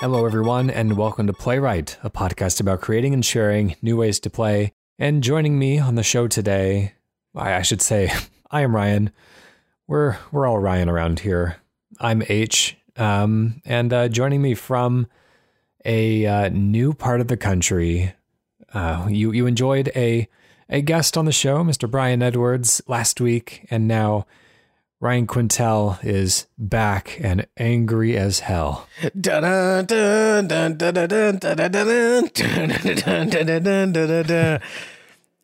Hello, everyone, and welcome to Playwright, a podcast about creating and sharing new ways to play. And joining me on the show today, I, should say, I am Ryan. We're we're all Ryan around here. I'm H, um, and uh, joining me from a uh, new part of the country. Uh, you you enjoyed a a guest on the show, Mr. Brian Edwards, last week, and now Ryan Quintel is back and angry as hell.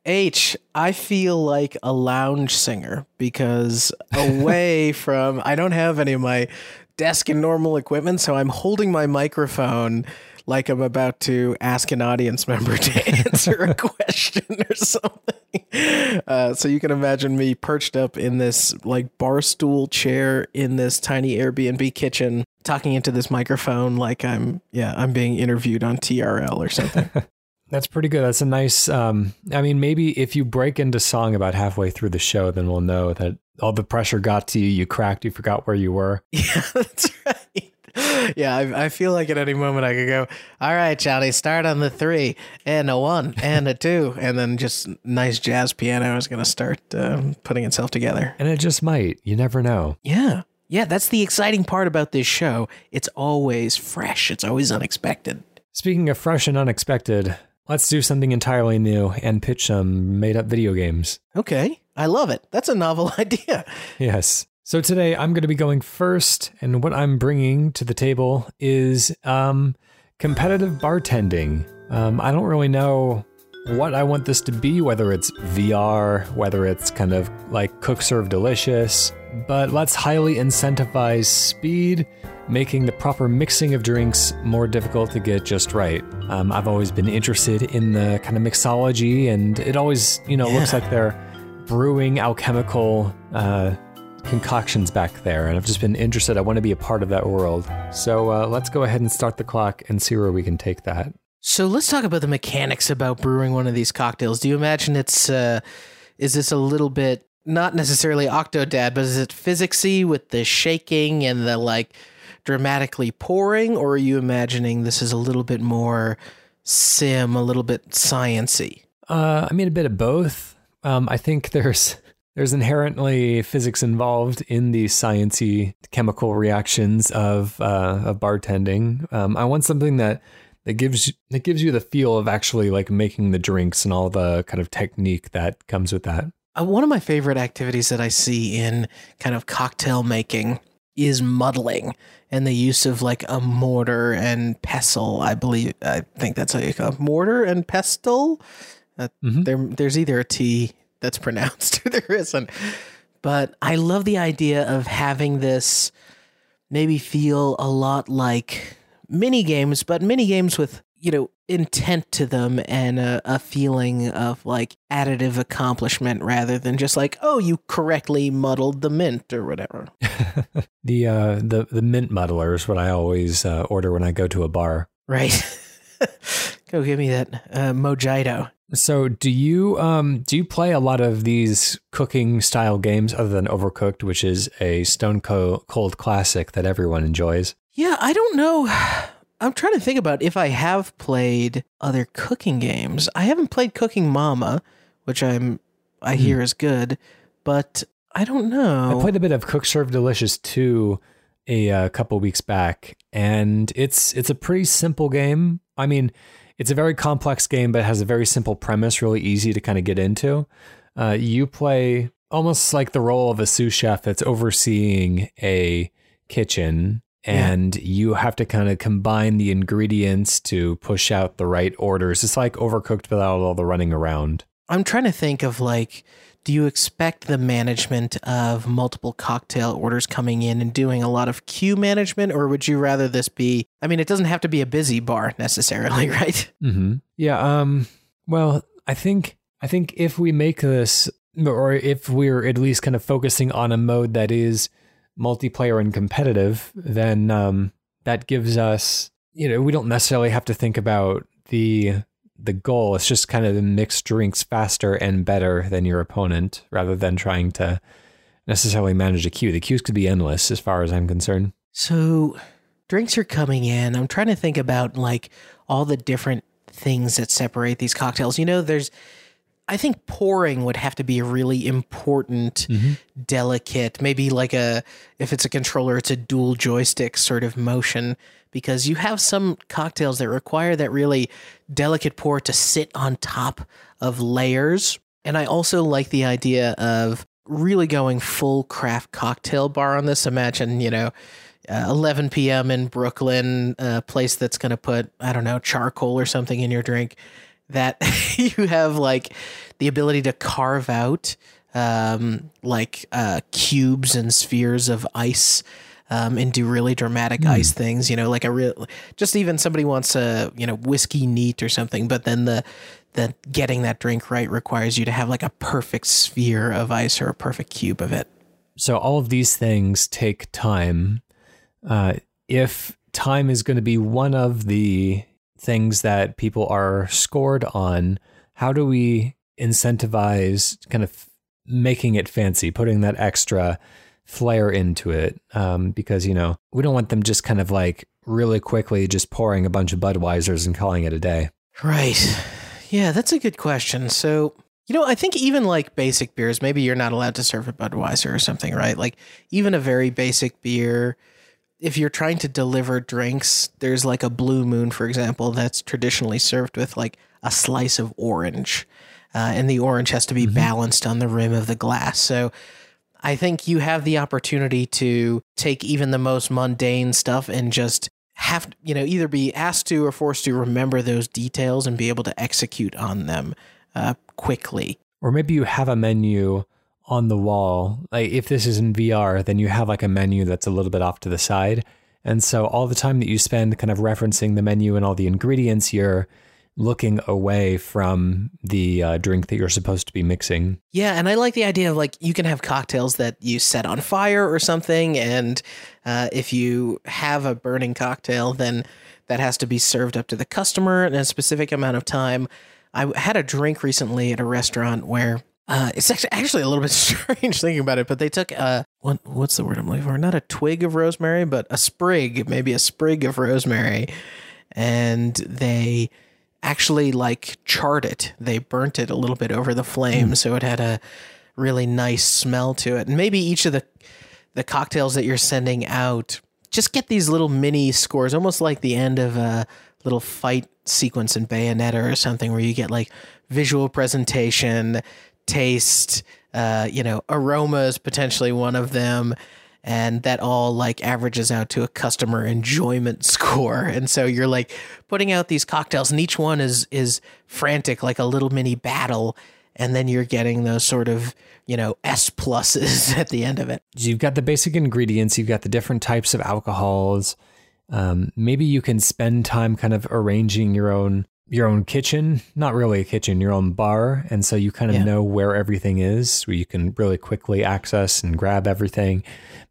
H, I feel like a lounge singer because away from, I don't have any of my desk and normal equipment, so I'm holding my microphone like I'm about to ask an audience member to answer a question or something. Uh, so you can imagine me perched up in this like bar stool chair in this tiny Airbnb kitchen, talking into this microphone like I'm yeah I'm being interviewed on TRL or something. That's pretty good. That's a nice. Um, I mean, maybe if you break into song about halfway through the show, then we'll know that all the pressure got to you. You cracked. You forgot where you were. yeah, that's right. Yeah, I, I feel like at any moment I could go, all right, Johnny, start on the three and a one and a two, and then just nice jazz piano is going to start um, putting itself together. And it just might. You never know. Yeah. Yeah, that's the exciting part about this show. It's always fresh, it's always unexpected. Speaking of fresh and unexpected, let's do something entirely new and pitch some made up video games. Okay, I love it. That's a novel idea. Yes. So today I'm going to be going first, and what I'm bringing to the table is um, competitive bartending. Um, I don't really know what I want this to be, whether it's VR, whether it's kind of like cook, serve, delicious, but let's highly incentivize speed, making the proper mixing of drinks more difficult to get just right. Um, I've always been interested in the kind of mixology, and it always, you know, looks like they're brewing alchemical uh, concoctions back there, and I've just been interested. I want to be a part of that world. So uh, let's go ahead and start the clock and see where we can take that. So let's talk about the mechanics about brewing one of these cocktails. Do you imagine it's uh, is this a little bit not necessarily Octodad, but is it physicsy with the shaking and the like dramatically pouring, or are you imagining this is a little bit more sim, a little bit sciency? Uh, I mean, a bit of both. Um, I think there's there's inherently physics involved in the sciency chemical reactions of uh, of bartending. Um, I want something that that gives that gives you the feel of actually like making the drinks and all the kind of technique that comes with that. Uh, one of my favorite activities that I see in kind of cocktail making is muddling and the use of like a mortar and pestle. I believe I think that's how you call it. mortar and pestle. Uh, there, there's either a T that's pronounced there isn't. But I love the idea of having this maybe feel a lot like mini games, but mini games with you know intent to them and a, a feeling of like additive accomplishment rather than just like oh you correctly muddled the mint or whatever. the uh, the the mint muddler is what I always uh, order when I go to a bar. Right. Go give me that uh, mojito. So, do you um do you play a lot of these cooking style games other than Overcooked, which is a stone cold classic that everyone enjoys? Yeah, I don't know. I'm trying to think about if I have played other cooking games. I haven't played Cooking Mama, which I'm I hear is good, but I don't know. I played a bit of Cook Serve Delicious 2 a uh, couple weeks back, and it's it's a pretty simple game. I mean, it's a very complex game, but it has a very simple premise, really easy to kind of get into. Uh, you play almost like the role of a sous chef that's overseeing a kitchen, and you have to kind of combine the ingredients to push out the right orders. It's like overcooked without all the running around. I'm trying to think of like, do you expect the management of multiple cocktail orders coming in and doing a lot of queue management, or would you rather this be? I mean, it doesn't have to be a busy bar necessarily, right? Mm-hmm. Yeah. Um. Well, I think I think if we make this, or if we're at least kind of focusing on a mode that is multiplayer and competitive, then um, that gives us, you know, we don't necessarily have to think about the the goal. It's just kind of to mix drinks faster and better than your opponent, rather than trying to necessarily manage a queue. The queues could be endless, as far as I'm concerned. So, drinks are coming in. I'm trying to think about like all the different things that separate these cocktails. You know, there's I think pouring would have to be a really important, mm-hmm. delicate, maybe like a, if it's a controller, it's a dual joystick sort of motion, because you have some cocktails that require that really delicate pour to sit on top of layers. And I also like the idea of really going full craft cocktail bar on this. Imagine, you know, uh, 11 p.m. in Brooklyn, a place that's going to put, I don't know, charcoal or something in your drink that you have like the ability to carve out um, like uh, cubes and spheres of ice um, and do really dramatic mm. ice things. You know, like a real, just even somebody wants a you know whiskey neat or something, but then the the getting that drink right requires you to have like a perfect sphere of ice or a perfect cube of it. So all of these things take time. Uh, if time is going to be one of the things that people are scored on, how do we incentivize kind of making it fancy, putting that extra flair into it? Um, because, you know, we don't want them just kind of like really quickly just pouring a bunch of Budweisers and calling it a day. Right. Yeah, that's a good question. So, you know, I think even like basic beers, maybe you're not allowed to serve a Budweiser or something, right? Like even a very basic beer, if you're trying to deliver drinks, there's like a blue moon, for example, that's traditionally served with like a slice of orange. Uh, and the orange has to be mm-hmm. balanced on the rim of the glass. So I think you have the opportunity to take even the most mundane stuff and just have, you know, either be asked to or forced to remember those details and be able to execute on them uh, quickly. Or maybe you have a menu on the wall. Like if this is in VR, then you have like a menu that's a little bit off to the side. And so all the time that you spend kind of referencing the menu and all the ingredients, you're looking away from the uh, drink that you're supposed to be mixing. Yeah, and I like the idea of like you can have cocktails that you set on fire or something, and uh, if you have a burning cocktail, then that has to be served up to the customer in a specific amount of time. I had a drink recently at a restaurant where uh, it's actually a little bit strange thinking about it, but they took a what what's the word I'm looking for? Not a twig of rosemary, but a sprig, maybe a sprig of rosemary, and they actually like charred it. They burnt it a little bit over the flame, mm. so it had a really nice smell to it. And maybe each of the the cocktails that you're sending out just get these little mini scores, almost like the end of a little fight sequence in Bayonetta or something, where you get like visual presentation, taste, uh, you know, aromas potentially one of them. And that all like averages out to a customer enjoyment score. And so you're like putting out these cocktails and each one is is frantic, like a little mini battle. And then you're getting those sort of, you know, S pluses at the end of it. You've got the basic ingredients, you've got the different types of alcohols. Um, maybe you can spend time kind of arranging your own your own kitchen, not really a kitchen, your own bar. And so you kind of yeah. know where everything is, where you can really quickly access and grab everything.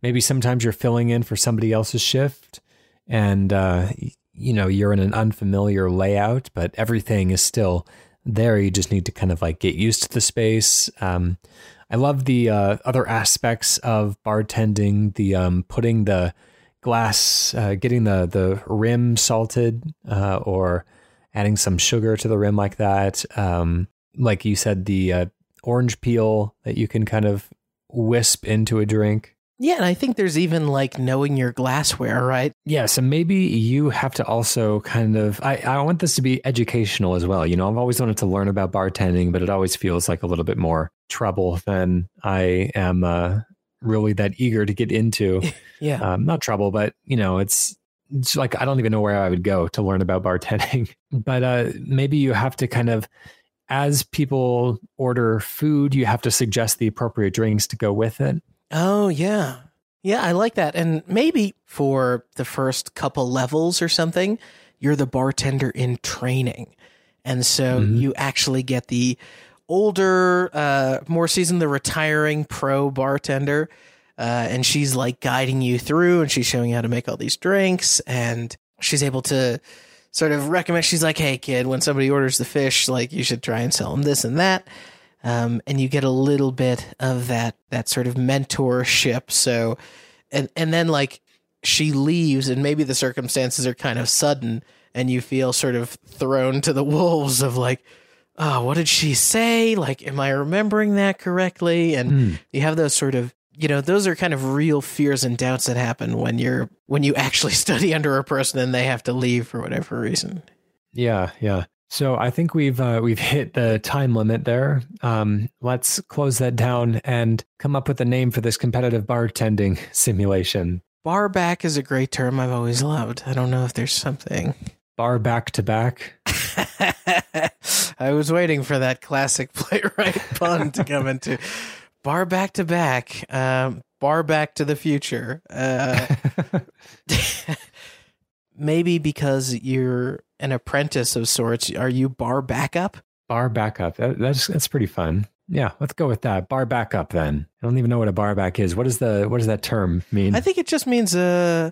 Maybe sometimes you're filling in for somebody else's shift and, uh, you know, you're in an unfamiliar layout, but everything is still there. You just need to kind of like get used to the space. Um, I love the uh, other aspects of bartending, the um, putting the glass, uh, getting the, the rim salted uh, or adding some sugar to the rim like that. Um, like you said, the uh, orange peel that you can kind of wisp into a drink. Yeah, and I think there's even like knowing your glassware, right? Yeah, so maybe you have to also kind of I, I want this to be educational as well. You know, I've always wanted to learn about bartending, but it always feels like a little bit more trouble than I am uh, really that eager to get into. yeah. Um, not trouble, but you know, it's it's like I don't even know where I would go to learn about bartending. But uh, maybe you have to kind of, as people order food, you have to suggest the appropriate drinks to go with it. Oh yeah, yeah, I like that. And maybe for the first couple levels or something, you're the bartender in training, and so mm-hmm. you actually get the older, uh, more seasoned, the retiring pro bartender. Uh, and she's like guiding you through and she's showing you how to make all these drinks. And she's able to sort of recommend, she's like, hey, kid, when somebody orders the fish, like you should try and sell them this and that. Um, and you get a little bit of that, that sort of mentorship. So, and, and then like she leaves and maybe the circumstances are kind of sudden and you feel sort of thrown to the wolves of like, oh, what did she say? Like, am I remembering that correctly? And Mm. you have those sort of, you know, those are kind of real fears and doubts that happen when you're, when you actually study under a person and they have to leave for whatever reason. Yeah, yeah. So I think we've uh, we've hit the time limit there. Um, let's close that down and come up with a name for this competitive bartending simulation. Bar back is a great term I've always loved. I don't know if there's something. Bar back to back. I was waiting for that classic playwright pun to come into bar back to back, um, bar back to the future. Uh, maybe because you're an apprentice of sorts, are you bar backup? bar backup. That, that's that's pretty fun. Yeah, let's go with that. Bar backup then. I don't even know what a bar back is. What is the what does that term mean? I think it just means uh,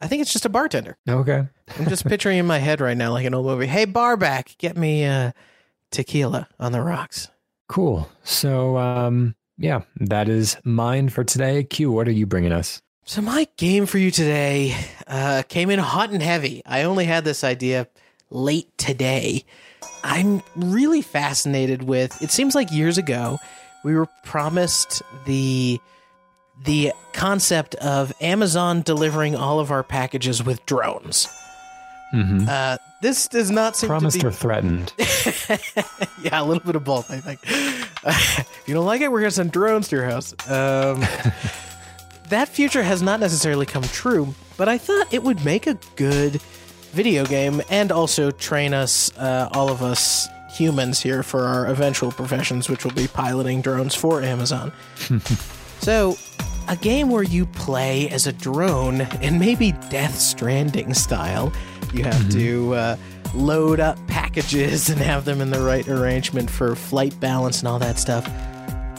I think it's just a bartender. okay. I'm just picturing in my head right now like an old movie. Hey, bar back, get me uh, tequila on the rocks. Cool. So um yeah, that is mine for today. Q, what are you bringing us? So my game for you today uh, came in hot and heavy. I only had this idea late today. I'm really fascinated with. It seems like years ago we were promised the the concept of Amazon delivering all of our packages with drones. Mm-hmm. Uh, this does not seem Promised to or threatened? yeah, a little bit of both. I think. If you don't like it, we're gonna send drones to your house. Um, that future has not necessarily come true, but I thought it would make a good video game and also train us, uh, all of us humans here, for our eventual professions, which will be piloting drones for Amazon. so, a game where you play as a drone and maybe Death Stranding style. You have to uh, load up packages and have them in the right arrangement for flight balance and all that stuff.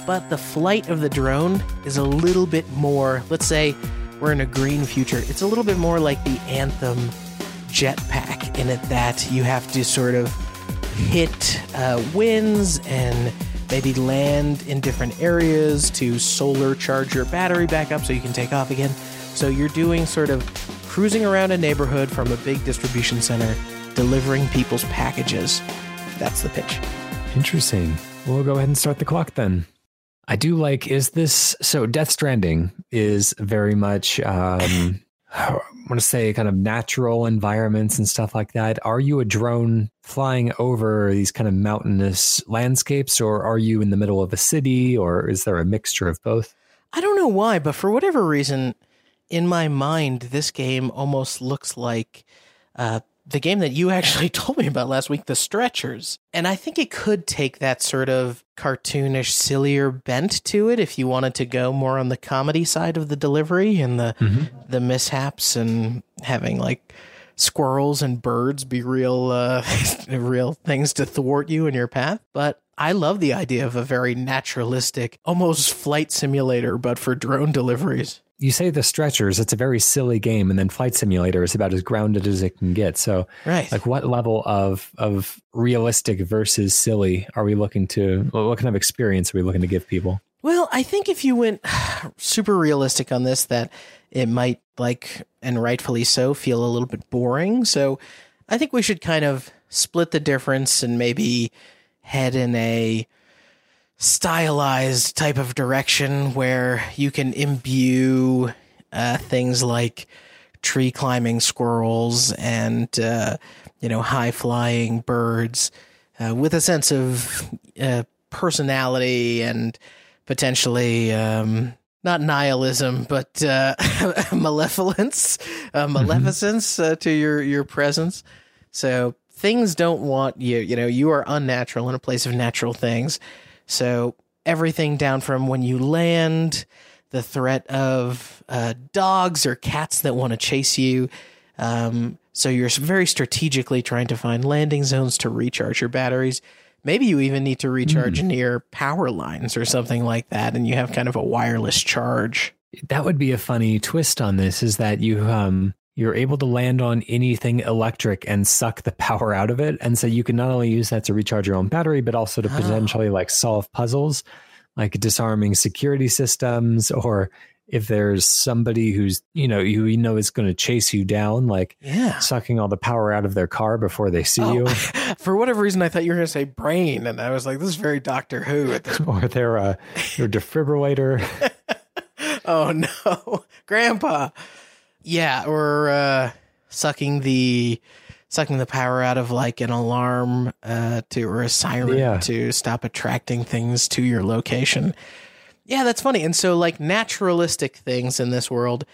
But the flight of the drone is a little bit more let's say we're in a green future it's a little bit more like the anthem jetpack in it that you have to sort of hit uh, winds and maybe land in different areas to solar charge your battery back up so you can take off again. So you're doing sort of cruising around a neighborhood from a big distribution center delivering people's packages that's the pitch Interesting. We'll go ahead and start the clock then. I do like, is this so? Death Stranding is very much, um, I want to say, kind of natural environments and stuff like that. Are you a drone flying over these kind of mountainous landscapes, or are you in the middle of a city, or is there a mixture of both? I don't know why, but for whatever reason, in my mind, this game almost looks like uh, the game that you actually told me about last week, The Stretchers. And I think it could take that sort of cartoonish, sillier bent to it if you wanted to go more on the comedy side of the delivery and the the mishaps and having like squirrels and birds be real uh, real things to thwart you in your path. But I love the idea of a very naturalistic, almost flight simulator, but for drone deliveries. You say the stretchers, it's a very silly game, and then Flight Simulator is about as grounded as it can get. So, Right. like, what level of of realistic versus silly are we looking to? What kind of experience are we looking to give people? Well, I think if you went super realistic on this, that it might, like, and rightfully so, feel a little bit boring. So I think we should kind of split the difference and maybe head in a stylized type of direction where you can imbue uh, things like tree climbing squirrels and, uh, you know, high flying birds uh, with a sense of uh, personality and potentially um, not nihilism, but uh, malevolence, uh, maleficence uh, to your your presence. So things don't want you. You know, you are unnatural in a place of natural things. So everything down from when you land, the threat of uh, dogs or cats that want to chase you. Um, so you're very strategically trying to find landing zones to recharge your batteries. Maybe you even need to recharge Hmm. near power lines or something like that, and you have kind of a wireless charge. That would be a funny twist on this is that you um you're able to land on anything electric and suck the power out of it. And so you can not only use that to recharge your own battery, but also to Oh. potentially like solve puzzles, like disarming security systems, or if there's somebody who's, you know, you, you know is going to chase you down, like Yeah. sucking all the power out of their car before they see Oh, you, For whatever reason, I thought you were going to say brain, and I was like, "This is very Doctor Who." At this or their uh, your defibrillator. oh no, Grandpa. Yeah, or uh, sucking the sucking the power out of like an alarm uh, to or a siren Yeah. to stop attracting things to your location. Yeah, that's funny. And so, like naturalistic things in this world,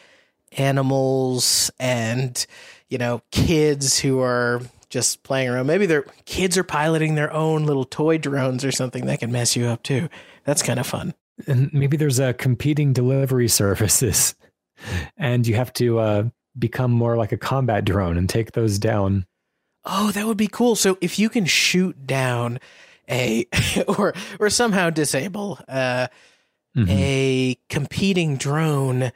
animals and you know kids who are just playing around. Maybe their kids are piloting their own little toy drones or something that can mess you up too. That's kind of fun. and maybe there's a competing delivery services and you have to uh, become more like a combat drone and take those down Oh, that would be cool. So if you can shoot down a or or somehow disable uh, Mhm. a competing drone,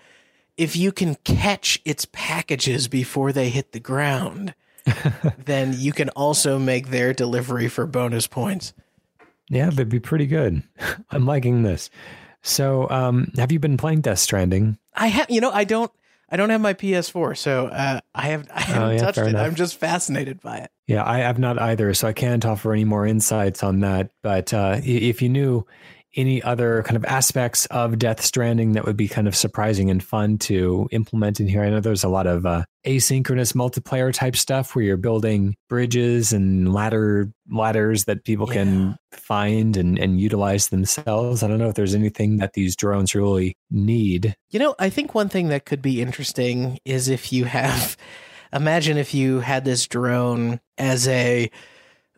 if you can catch its packages before they hit the ground, then you can also make their delivery for bonus points. yeah that'd be pretty good i'm liking this so um, have you been playing death stranding I have, you know, I don't, I don't have my PS4, so uh, I have, I haven't Oh, yeah, touched it. enough. I'm just fascinated by it. yeah i have not either so i can't offer any more insights on that but uh, if you knew any other kind of aspects of Death Stranding that would be kind of surprising and fun to implement in here? I know there's a lot of uh, asynchronous multiplayer type stuff where you're building bridges and ladder ladders that people Yeah. can find and, and utilize themselves. I don't know if there's anything that these drones really need. You know, I think one thing that could be interesting is if you have, imagine if you had this drone as a,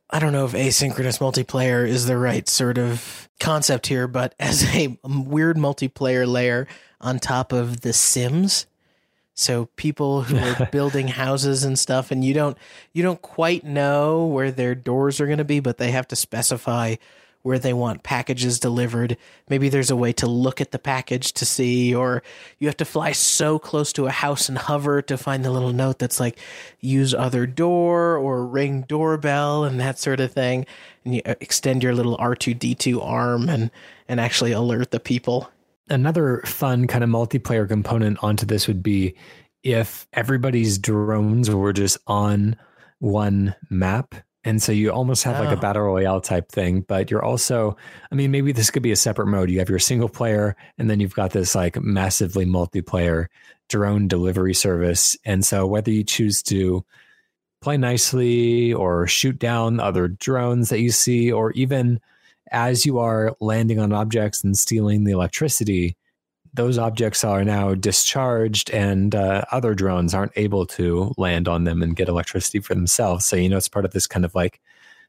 I don't know if asynchronous multiplayer is the right sort of concept here, but as a weird multiplayer layer on top of The Sims. So people who are building houses and stuff, and you don't you don't quite know where their doors are going to be, but they have to specify where they want packages delivered. Maybe there's a way to look at the package to see, or you have to fly so close to a house and hover to find the little note that's like use other door or ring doorbell and that sort of thing. And you uh, extend your little R2D2 arm and, and actually alert the people. Another fun kind of multiplayer component onto this would be if everybody's drones were just on one map. And so you almost have like Oh. a battle royale type thing, but you're also, I mean, maybe this could be a separate mode. You have your single player, and then you've got this like massively multiplayer drone delivery service. And so whether you choose to play nicely or shoot down other drones that you see, or even as you are landing on objects and stealing the electricity, those objects are now discharged and uh, other drones aren't able to land on them and get electricity for themselves. So, you know, it's part of this kind of like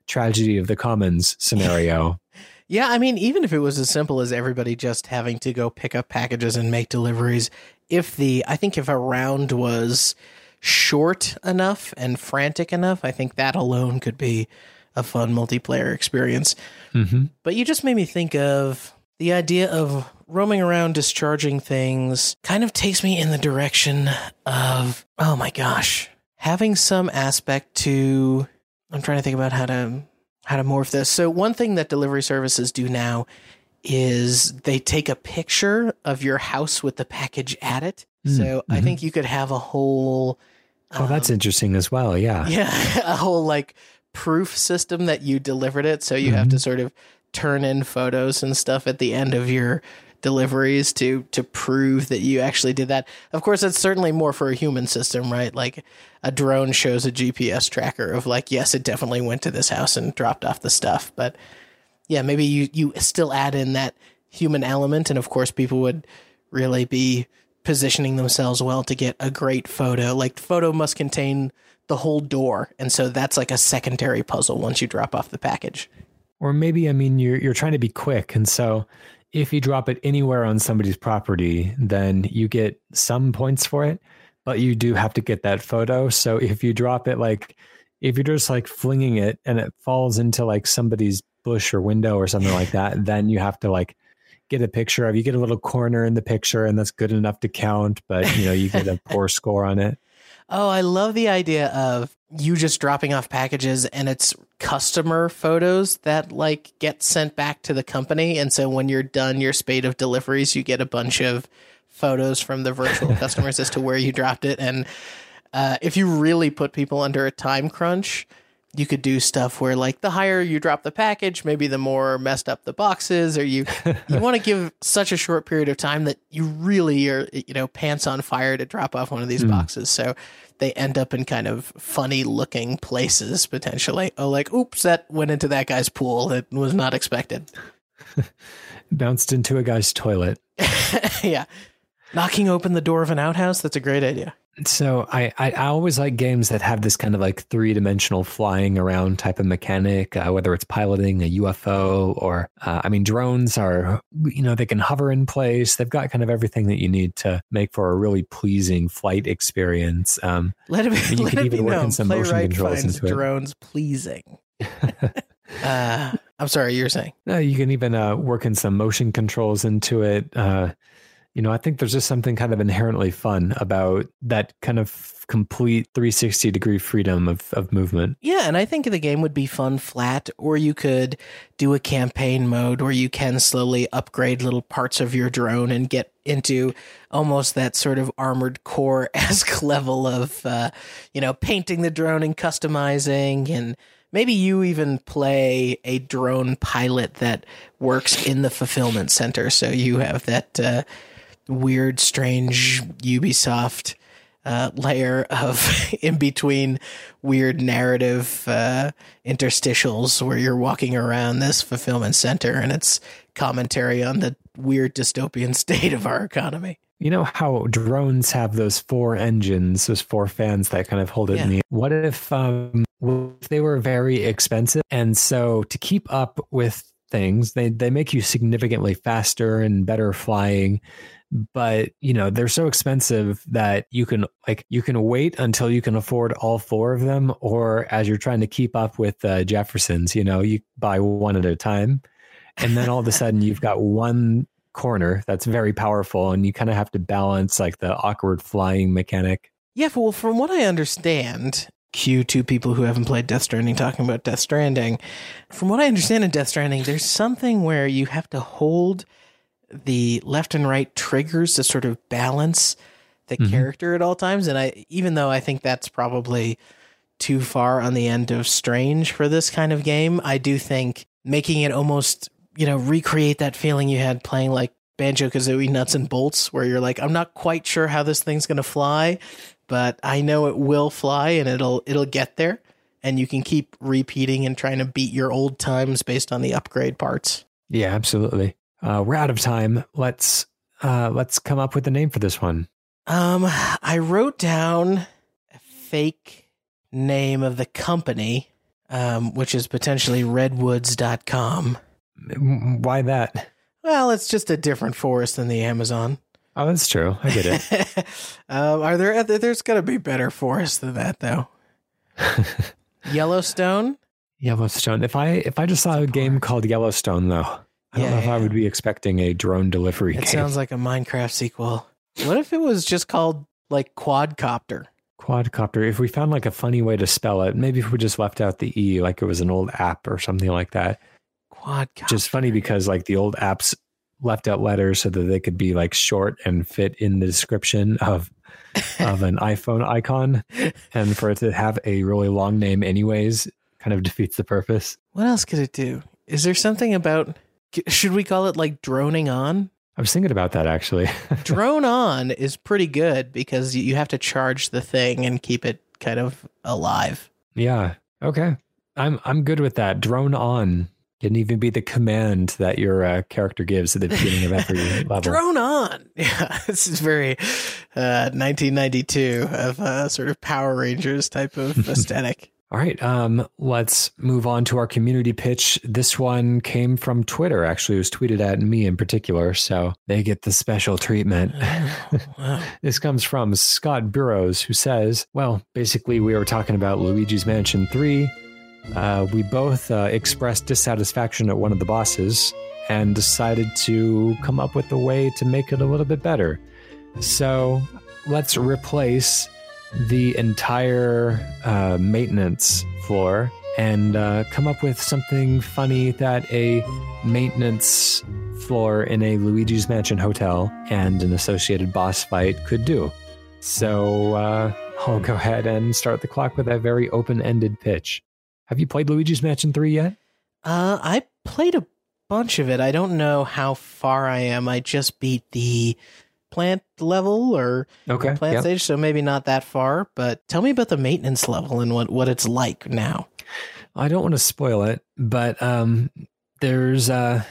tragedy of the commons scenario. Yeah, I mean, even if it was as simple as everybody just having to go pick up packages and make deliveries, if the, I think if a round was short enough and frantic enough, I think that alone could be a fun multiplayer experience. hmm But you just made me think of the idea of roaming around discharging things kind of takes me in the direction of, oh my gosh, having some aspect to, I'm trying to think about how to, how to morph this. So one thing that delivery services do now is they take a picture of your house with the package at it. Mm, So I mhm. think you could have a whole, Oh, that's um, interesting as well. Yeah. yeah, a whole like proof system that you delivered it. So you have to sort of turn in photos and stuff at the end of your deliveries to to prove that you actually did that. Of course, that's certainly more for a human system, right? Like a drone shows a GPS tracker of like, yes, it definitely went to this house and dropped off the stuff. But yeah, maybe you you still add in that human element, and of course, people would really be positioning themselves well to get a great photo. Like photo must contain the whole door, and so that's like a secondary puzzle once you drop off the package. Or maybe, I mean, you're you're trying to be quick, and so if you drop it anywhere on somebody's property, then you get some points for it, but you do have to get that photo. So if you drop it like if you're just like flinging it and it falls into like somebody's bush or window or something like that, then you have to like get a picture of. You get a little corner in the picture, and that's good enough to count. But you know, you get a poor score on it. Oh, I love the idea of you just dropping off packages and it's customer photos that like get sent back to the company. And so when you're done your spate of deliveries, you get a bunch of photos from the virtual customers as to where you dropped it. And uh, if you really put people under a time crunch, you could do stuff where like the higher you drop the package maybe the more messed up the boxes or you you want to give such a short period of time that you really are you know pants on fire to drop off one of these mm. boxes. So they end up in kind of funny looking places potentially. Oh like oops that went into that guy's pool it was not expected. Bounced into a guy's toilet. Yeah. Knocking open the door of an outhouse? That's a great idea so I, I, I always like games that have this kind of like three dimensional flying around type of mechanic, uh, whether it's piloting a UFO or uh, I mean drones are you know they can hover in place. They've got kind of everything that you need to make for a really pleasing flight experience. Um, let it be, you let can even work known, in some motion controls into drones it. pleasing. uh, I'm sorry, you were saying? No, you can even uh, work in some motion controls into it. Uh, you know, I think there's just something kind of inherently fun about that kind of complete 360 degree freedom of, of movement. Yeah, and I think the game would be fun flat, or you could do a campaign mode where you can slowly upgrade little parts of your drone and get into almost that sort of armored core esque level of, uh, you know, painting the drone and customizing and maybe you even play a drone pilot that works in the fulfillment center so you have that uh, weird, strange Ubisoft uh, layer of in between weird narrative uh, interstitials where you're walking around this fulfillment center and it's commentary on the weird dystopian state of our economy. You know how drones have those four engines, those four fans that kind of hold it yeah. in the. What if um, if they were very expensive, and so to keep up with things, they they make you significantly faster and better flying but you know they're so expensive that you can like you can wait until you can afford all four of them or as you're trying to keep up with uh, jeffersons you know you buy one at a time and then all of a sudden you've got one corner that's very powerful and you kind of have to balance like the awkward flying mechanic yeah well from what i understand cue to people who haven't played Death Stranding talking about Death Stranding. From what I understand in Death Stranding, there's something where you have to hold the left and right triggers to sort of balance the mm-hmm. character at all times. And I, even though I think that's probably too far on the end of strange for this kind of game, I do think making it almost, you know, recreate that feeling you had playing like Banjo Kazooie Nuts and Bolts, where you're like, I'm not quite sure how this thing's going to fly, but I know it will fly and it'll it'll get there. And you can keep repeating and trying to beat your old times based on the upgrade parts. Yeah, absolutely. Uh, we're out of time. Let's uh, let's come up with a name for this one. Um, I wrote down a fake name of the company, um, which is potentially redwoods.com. Why that? Well, it's just a different forest than the Amazon. Oh, that's true. I get it. um, are there? There's got to be better forests than that, though. Yellowstone. Yellowstone. If I if I just saw a game called Yellowstone, though, I don't yeah, know if yeah. I would be expecting a drone delivery. It game. sounds like a Minecraft sequel. What if it was just called like Quadcopter? Quadcopter. If we found like a funny way to spell it, maybe if we just left out the E, like it was an old app or something like that. Quadcopter. Just funny because like the old apps left out letters so that they could be like short and fit in the description of of an iPhone icon, and for it to have a really long name, anyways, kind of defeats the purpose. What else could it do? Is there something about should we call it like droning on? I was thinking about that actually. Drone on is pretty good because you have to charge the thing and keep it kind of alive. Yeah. Okay. I'm I'm good with that. Drone on can even be the command that your uh, character gives at the beginning of every level. Drone on. Yeah, this is very uh, 1992 of uh, sort of Power Rangers type of aesthetic. All right, um, let's move on to our community pitch. This one came from Twitter. Actually, it was tweeted at me in particular, so they get the special treatment. wow. this comes from Scott Burrows, who says, "Well, basically, we were talking about Luigi's Mansion 3, uh, we both uh, expressed dissatisfaction at one of the bosses and decided to come up with a way to make it a little bit better. So let's replace the entire uh, maintenance floor and uh, come up with something funny that a maintenance floor in a Luigi's Mansion hotel and an associated boss fight could do. So uh, I'll go ahead and start the clock with that very open ended pitch. Have you played Luigi's Mansion 3 yet? Uh, I played a bunch of it. I don't know how far I am. I just beat the plant level or Okay. plant yep. stage, so maybe not that far. But tell me about the maintenance level and what, what it's like now. I don't want to spoil it, but um, there's, uh,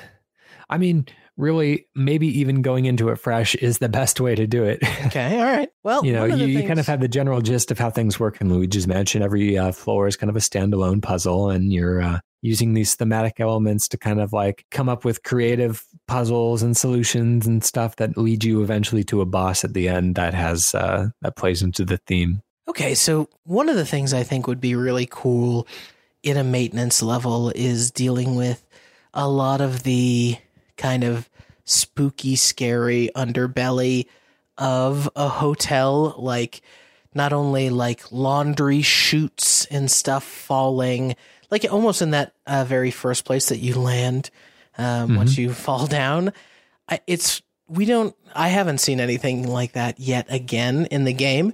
I mean, really, maybe even going into it fresh is the best way to do it. Okay, all right. Well, you know, you, the you kind of have the general gist of how things work in Luigi's Mansion. Every uh, floor is kind of a standalone puzzle, and you're uh, using these thematic elements to kind of like come up with creative puzzles and solutions and stuff that lead you eventually to a boss at the end that has uh, that plays into the theme. Okay, so one of the things I think would be really cool in a maintenance level is dealing with a lot of the kind of spooky, scary underbelly of a hotel, like not only like laundry chutes and stuff falling, like almost in that uh, very first place that you land um, once you fall down. I, it's we don't. I haven't seen anything like that yet again in the game,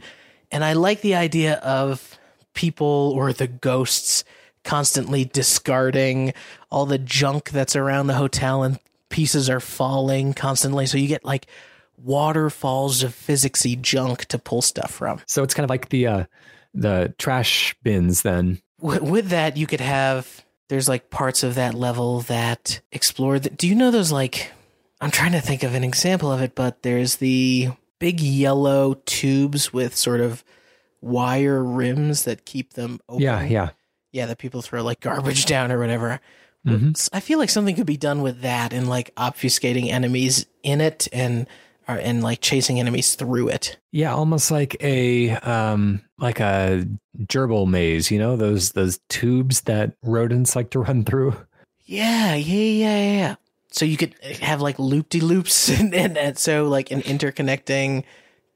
and I like the idea of people or the ghosts constantly discarding all the junk that's around the hotel and pieces are falling constantly so you get like waterfalls of physicsy junk to pull stuff from So it's kind of like the uh, the trash bins. Then w- with that you could have there's like parts of that level that explore the, do you know those like i'm trying to think of an example of it but there's the big yellow tubes with sort of wire rims that keep them open yeah, yeah. yeah that people throw like garbage down or whatever Mhm. S- i feel like something could be done with that and like obfuscating enemies in it and or, and like chasing enemies through it Yeah, almost like a um like a gerbil maze, you know, those those tubes that rodents like to run through. Yeah, yeah, yeah, yeah. So you could have like loop de loops and, and, and so like an interconnecting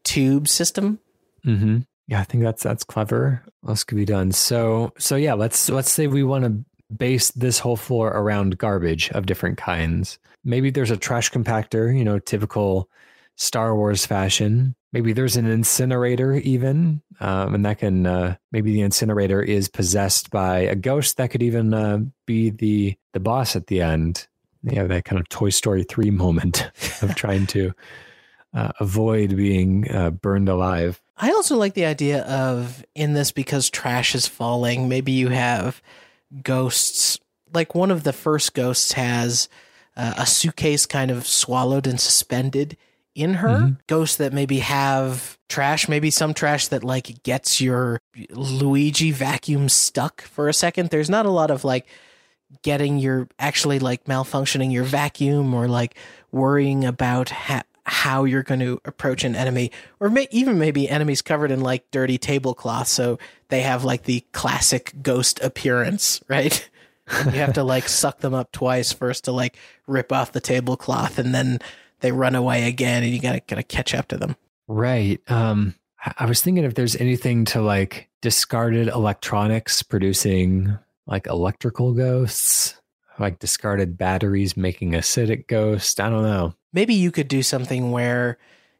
tube system. Mm-hmm. Yeah, I think that's that's clever. What else could be done? So so yeah, let's let's say we want to base this whole floor around garbage of different kinds. Maybe there's a trash compactor, you know, typical Star Wars fashion. Maybe there's an incinerator even, um, and that can uh, maybe the incinerator is possessed by a ghost. That could even uh, be the the boss at the end. You have that kind of Toy Story three moment of trying to uh, avoid being uh, burned alive. I also like the idea of in this because trash is falling, maybe you have ghosts. Like one of the first ghosts has uh, a suitcase kind of swallowed and suspended in her. Mhm. Ghosts that maybe have trash, maybe some trash that like gets your Luigi vacuum stuck for a second. There's not a lot of like getting your actually like malfunctioning your vacuum or like worrying about ha- how you're going to approach an enemy or may- even maybe enemies covered in like dirty tablecloth so they have like the classic ghost appearance right you have to like suck them up twice first to like rip off the tablecloth and then they run away again and you gotta gotta catch up to them Right. Um, I- I was thinking if there's anything to like discarded electronics producing like electrical ghosts, like discarded batteries making acidic ghost. I don't know. maybe you could do something where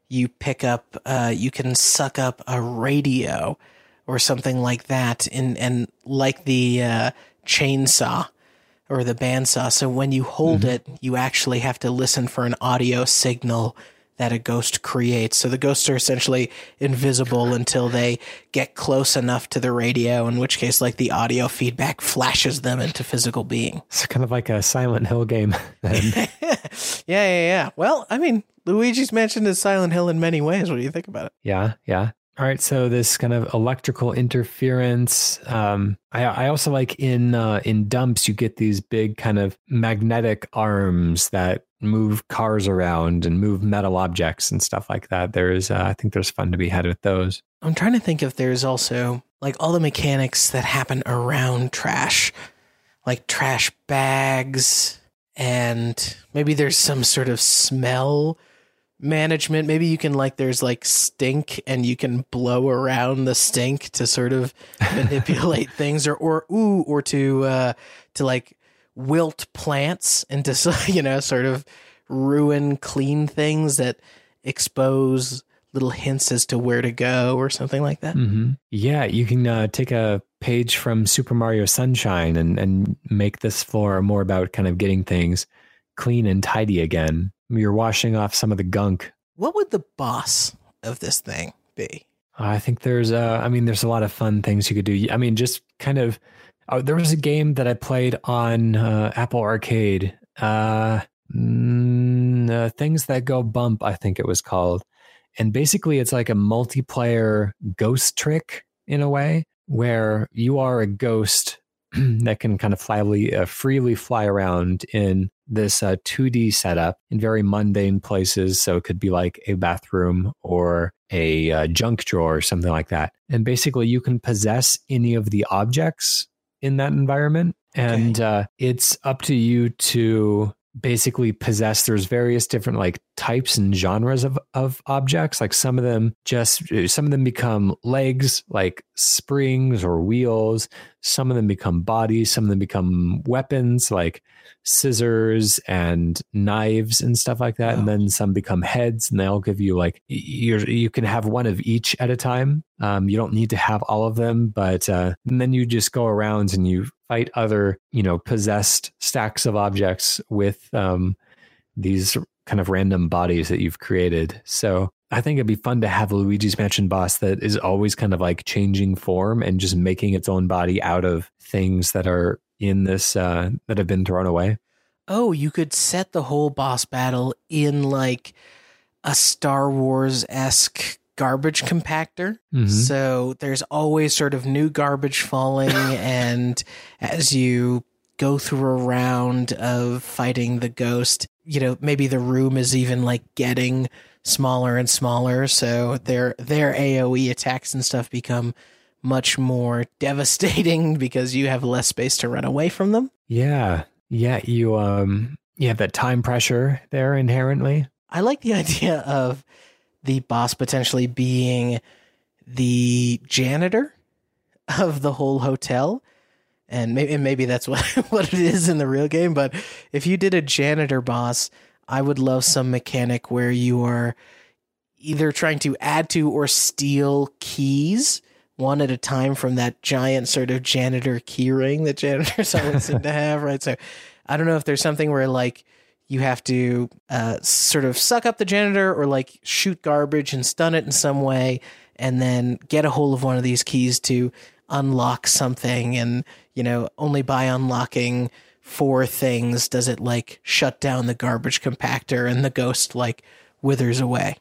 you pick up uh, you can suck up a radio or something like that and and like the uh, chainsaw or the bandsaw so when you hold it you actually have to listen for an audio signal that a ghost creates so the ghosts are essentially invisible until they get close enough to the radio in which case like the audio feedback flashes them into physical being It's kind of like a Silent Hill game. yeah, yeah, yeah. Well, I mean, Luigi's Mansion is Silent Hill in many ways. What do you think about it? yeah, yeah. All right, so this kind of electrical interference. Um, I, I also like in uh, in dumps you get these big kind of magnetic arms that move cars around and move metal objects and stuff like that. There's, uh, I think there's fun to be had with those. I'm trying to think if there's also like all the mechanics that happen around trash, like trash bags, and maybe there's some sort of smell management. Maybe you can like there's like stink and you can blow around the stink to sort of manipulate things or or ooh or to uh to like wilt plants into you know sort of ruin clean things that expose little hints as to where to go or something like that. Mm-hmm. Yeah, you can uh, take a page from Super Mario Sunshine and and make this floor more about kind of getting things clean and tidy again. You're washing off some of the gunk. What would the boss of this thing be? I think there's uh I mean there's a lot of fun things you could do. I mean just kind of oh, there was a game that I played on uh, Apple Arcade. Uh, mm, uh, things that go bump, I think it was called. And basically, it's like a multiplayer ghost trick in a way where you are a ghost that can kind of flyly, uh, freely fly around in this uh, 2D setup in very mundane places. So it could be like a bathroom or a uh, junk drawer or something like that. And basically, you can possess any of the objects in that environment. And okay. uh, it's up to you to basically possess there's various different like types and genres of, of objects like some of them just some of them become legs like springs or wheels some of them become bodies some of them become weapons like scissors and knives and stuff like that. Oh. And then some become heads and they'll give you like, you you can have one of each at a time. Um, you don't need to have all of them, but uh, then you just go around and you fight other, you know, possessed stacks of objects with um, these kind of random bodies that you've created. So I think it'd be fun to have a Luigi's Mansion boss that is always kind of like changing form and just making its own body out of things that are in this uh, that have been thrown away. Oh, you could set the whole boss battle in like a Star Wars esque garbage compactor. Mm-hmm. So there's always sort of new garbage falling, and as you go through a round of fighting the ghost, you know, maybe the room is even like getting smaller and smaller. So their their AoE attacks and stuff become much more devastating because you have less space to run away from them. Yeah. Yeah, you um you have that time pressure there inherently. I like the idea of the boss potentially being the janitor of the whole hotel. And maybe, maybe that's what, what it is in the real game. But if you did a janitor boss, I would love some mechanic where you are either trying to add to or steal keys one at a time from that giant sort of janitor keyring that janitors always seem to have, right? So I don't know if there's something where like you have to uh, sort of suck up the janitor or like shoot garbage and stun it in some way and then get a hold of one of these keys to unlock something and you know only by unlocking four things does it like shut down the garbage compactor and the ghost like withers away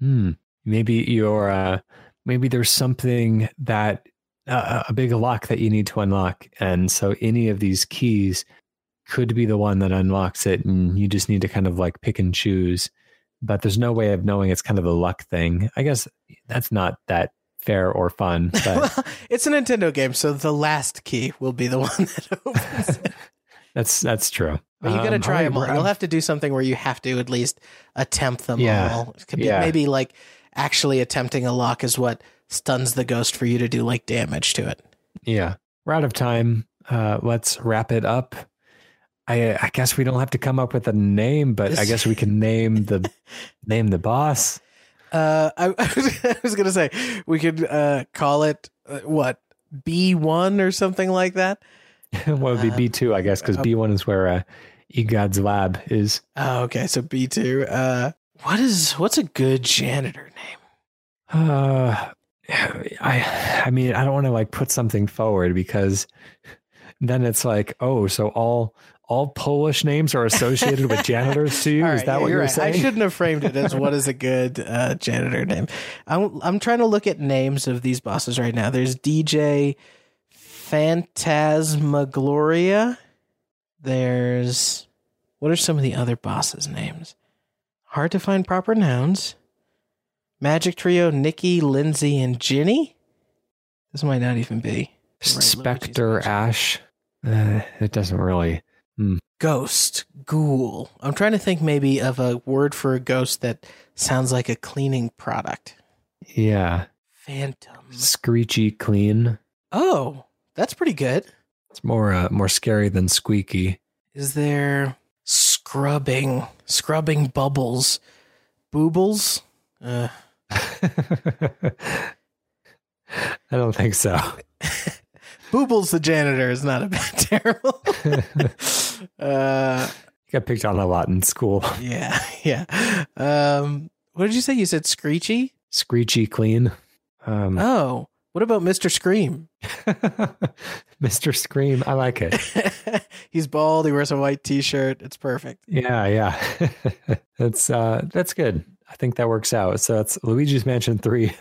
hmm maybe you're uh maybe there's something that uh, a big lock that you need to unlock. And so any of these keys could be the one that unlocks it. And you just need to kind of like pick and choose. But there's no way of knowing it's kind of a luck thing. I guess that's not that fair or fun. But well, it's a Nintendo game, so the last key will be the one that opens it. that's that's true. But you got to um, try them all. You'll have to do something where you have to at least attempt them yeah. all. It could be yeah. maybe like actually attempting a lock is what stuns the ghost for you to do like damage to it. Yeah. We're out of time. Uh, let's wrap it up. I I guess we don't have to come up with a name, but I guess we can name the name the boss. Uh, I, I was gonna say we could uh, call it uh, what B one or something like that. what would be uh, B two? I guess because B one is where uh, Egod's lab is. Oh, okay. So B two. Uh, what is what's a good janitor name? Uh, I I mean I don't want to like put something forward because then it's like oh so all all Polish names are associated with janitors to you. Right, is that yeah, what you're, you're right. saying? I shouldn't have framed it as what is a good uh, janitor name. I'm I'm trying to look at names of these bosses right now. There's DJ Phantasmagloria. There's what are some of the other bosses' names? Hard to find proper nouns. Magic Trio, Nikki, Lindsay, and Ginny. This might not even be. Right, Spectre Ash. Uh, it doesn't really. Ghost, ghoul. I'm trying to think maybe of a word for a ghost that sounds like a cleaning product. Yeah. Phantom. Screechy clean. Oh, that's pretty good. It's more uh, more scary than squeaky. Is there scrubbing? Scrubbing bubbles. Boobles? Uh, I don't think so. Boobles the janitor is not a bad terrible. Uh Got picked on a lot in school. yeah, yeah. Um what did you say? You said screechy? Screechy clean. Um, Oh, what about Mr. Scream? Mr. Scream. I like it. He's bald, he wears a white t-shirt. It's perfect. Yeah, yeah. that's uh that's good. I think that works out. So it's Luigi's Mansion 3,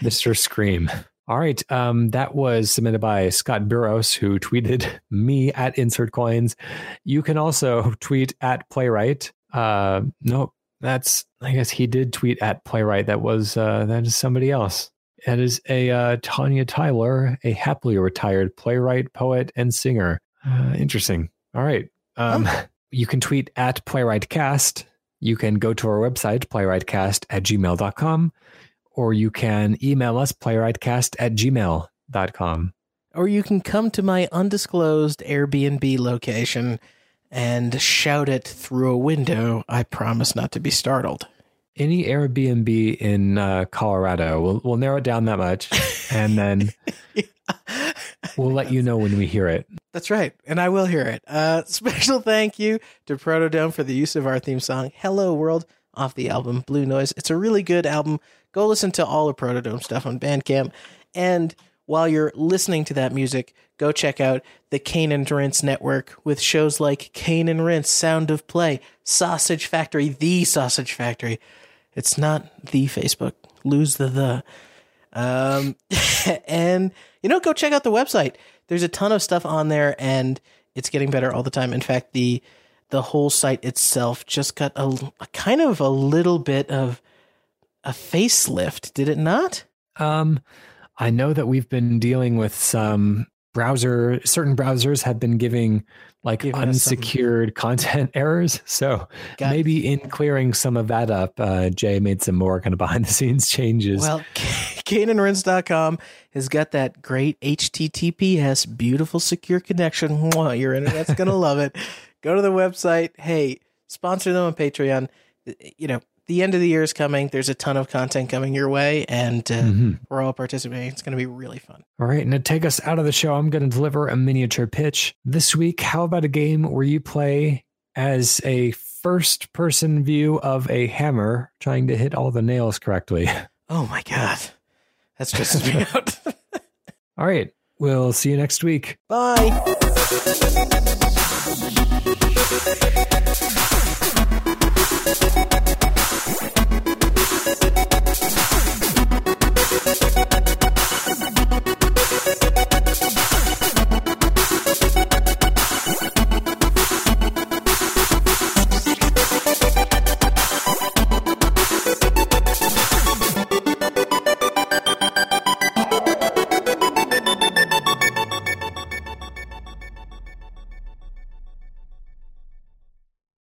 Mr. Scream. All right. Um, that was submitted by Scott Burrows, who tweeted me at insert coins. You can also tweet at playwright. Uh nope. That's I guess he did tweet at playwright. That was uh that is somebody else. That is a uh, Tanya Tyler, a happily retired playwright, poet, and singer. Uh, interesting. All right. Um, You can tweet at playwrightcast. You can go to our website, playwrightcast at gmail.com, or you can email us, playwrightcast at gmail.com. Or you can come to my undisclosed Airbnb location and shout it through a window. I promise not to be startled. Any Airbnb in uh, Colorado, we'll, we'll narrow it down that much, and then we'll let you know when we hear it. That's right, and I will hear it. Uh, special thank you to Protodome for the use of our theme song, Hello World, off the album Blue Noise. It's a really good album. Go listen to all the Protodome stuff on Bandcamp. And while you're listening to that music, go check out the Cane and Rinse Network with shows like Cane and Rinse, Sound of Play, Sausage Factory, The Sausage Factory. It's not the Facebook. Lose the the. Um, and you know, go check out the website. There's a ton of stuff on there, and it's getting better all the time. In fact, the the whole site itself just got a, a kind of a little bit of a facelift, did it not? Um, I know that we've been dealing with some browser, certain browsers have been giving like Giving unsecured content errors. So Got- maybe in clearing some of that up, uh, Jay made some more kind of behind the scenes changes. Well, CaneandRinse.com has got that great HTTPS beautiful secure connection. Your internet's gonna love it. Go to the website. Hey, sponsor them on Patreon. You know, the end of the year is coming. There's a ton of content coming your way, and uh, Mhm. we're all participating. It's gonna be really fun. All right, and to take us out of the show, I'm going to deliver a miniature pitch this week. How about a game where you play as a first person view of a hammer trying to hit all the nails correctly? Oh my god, that's just me out. All right, we'll see you next week. Bye.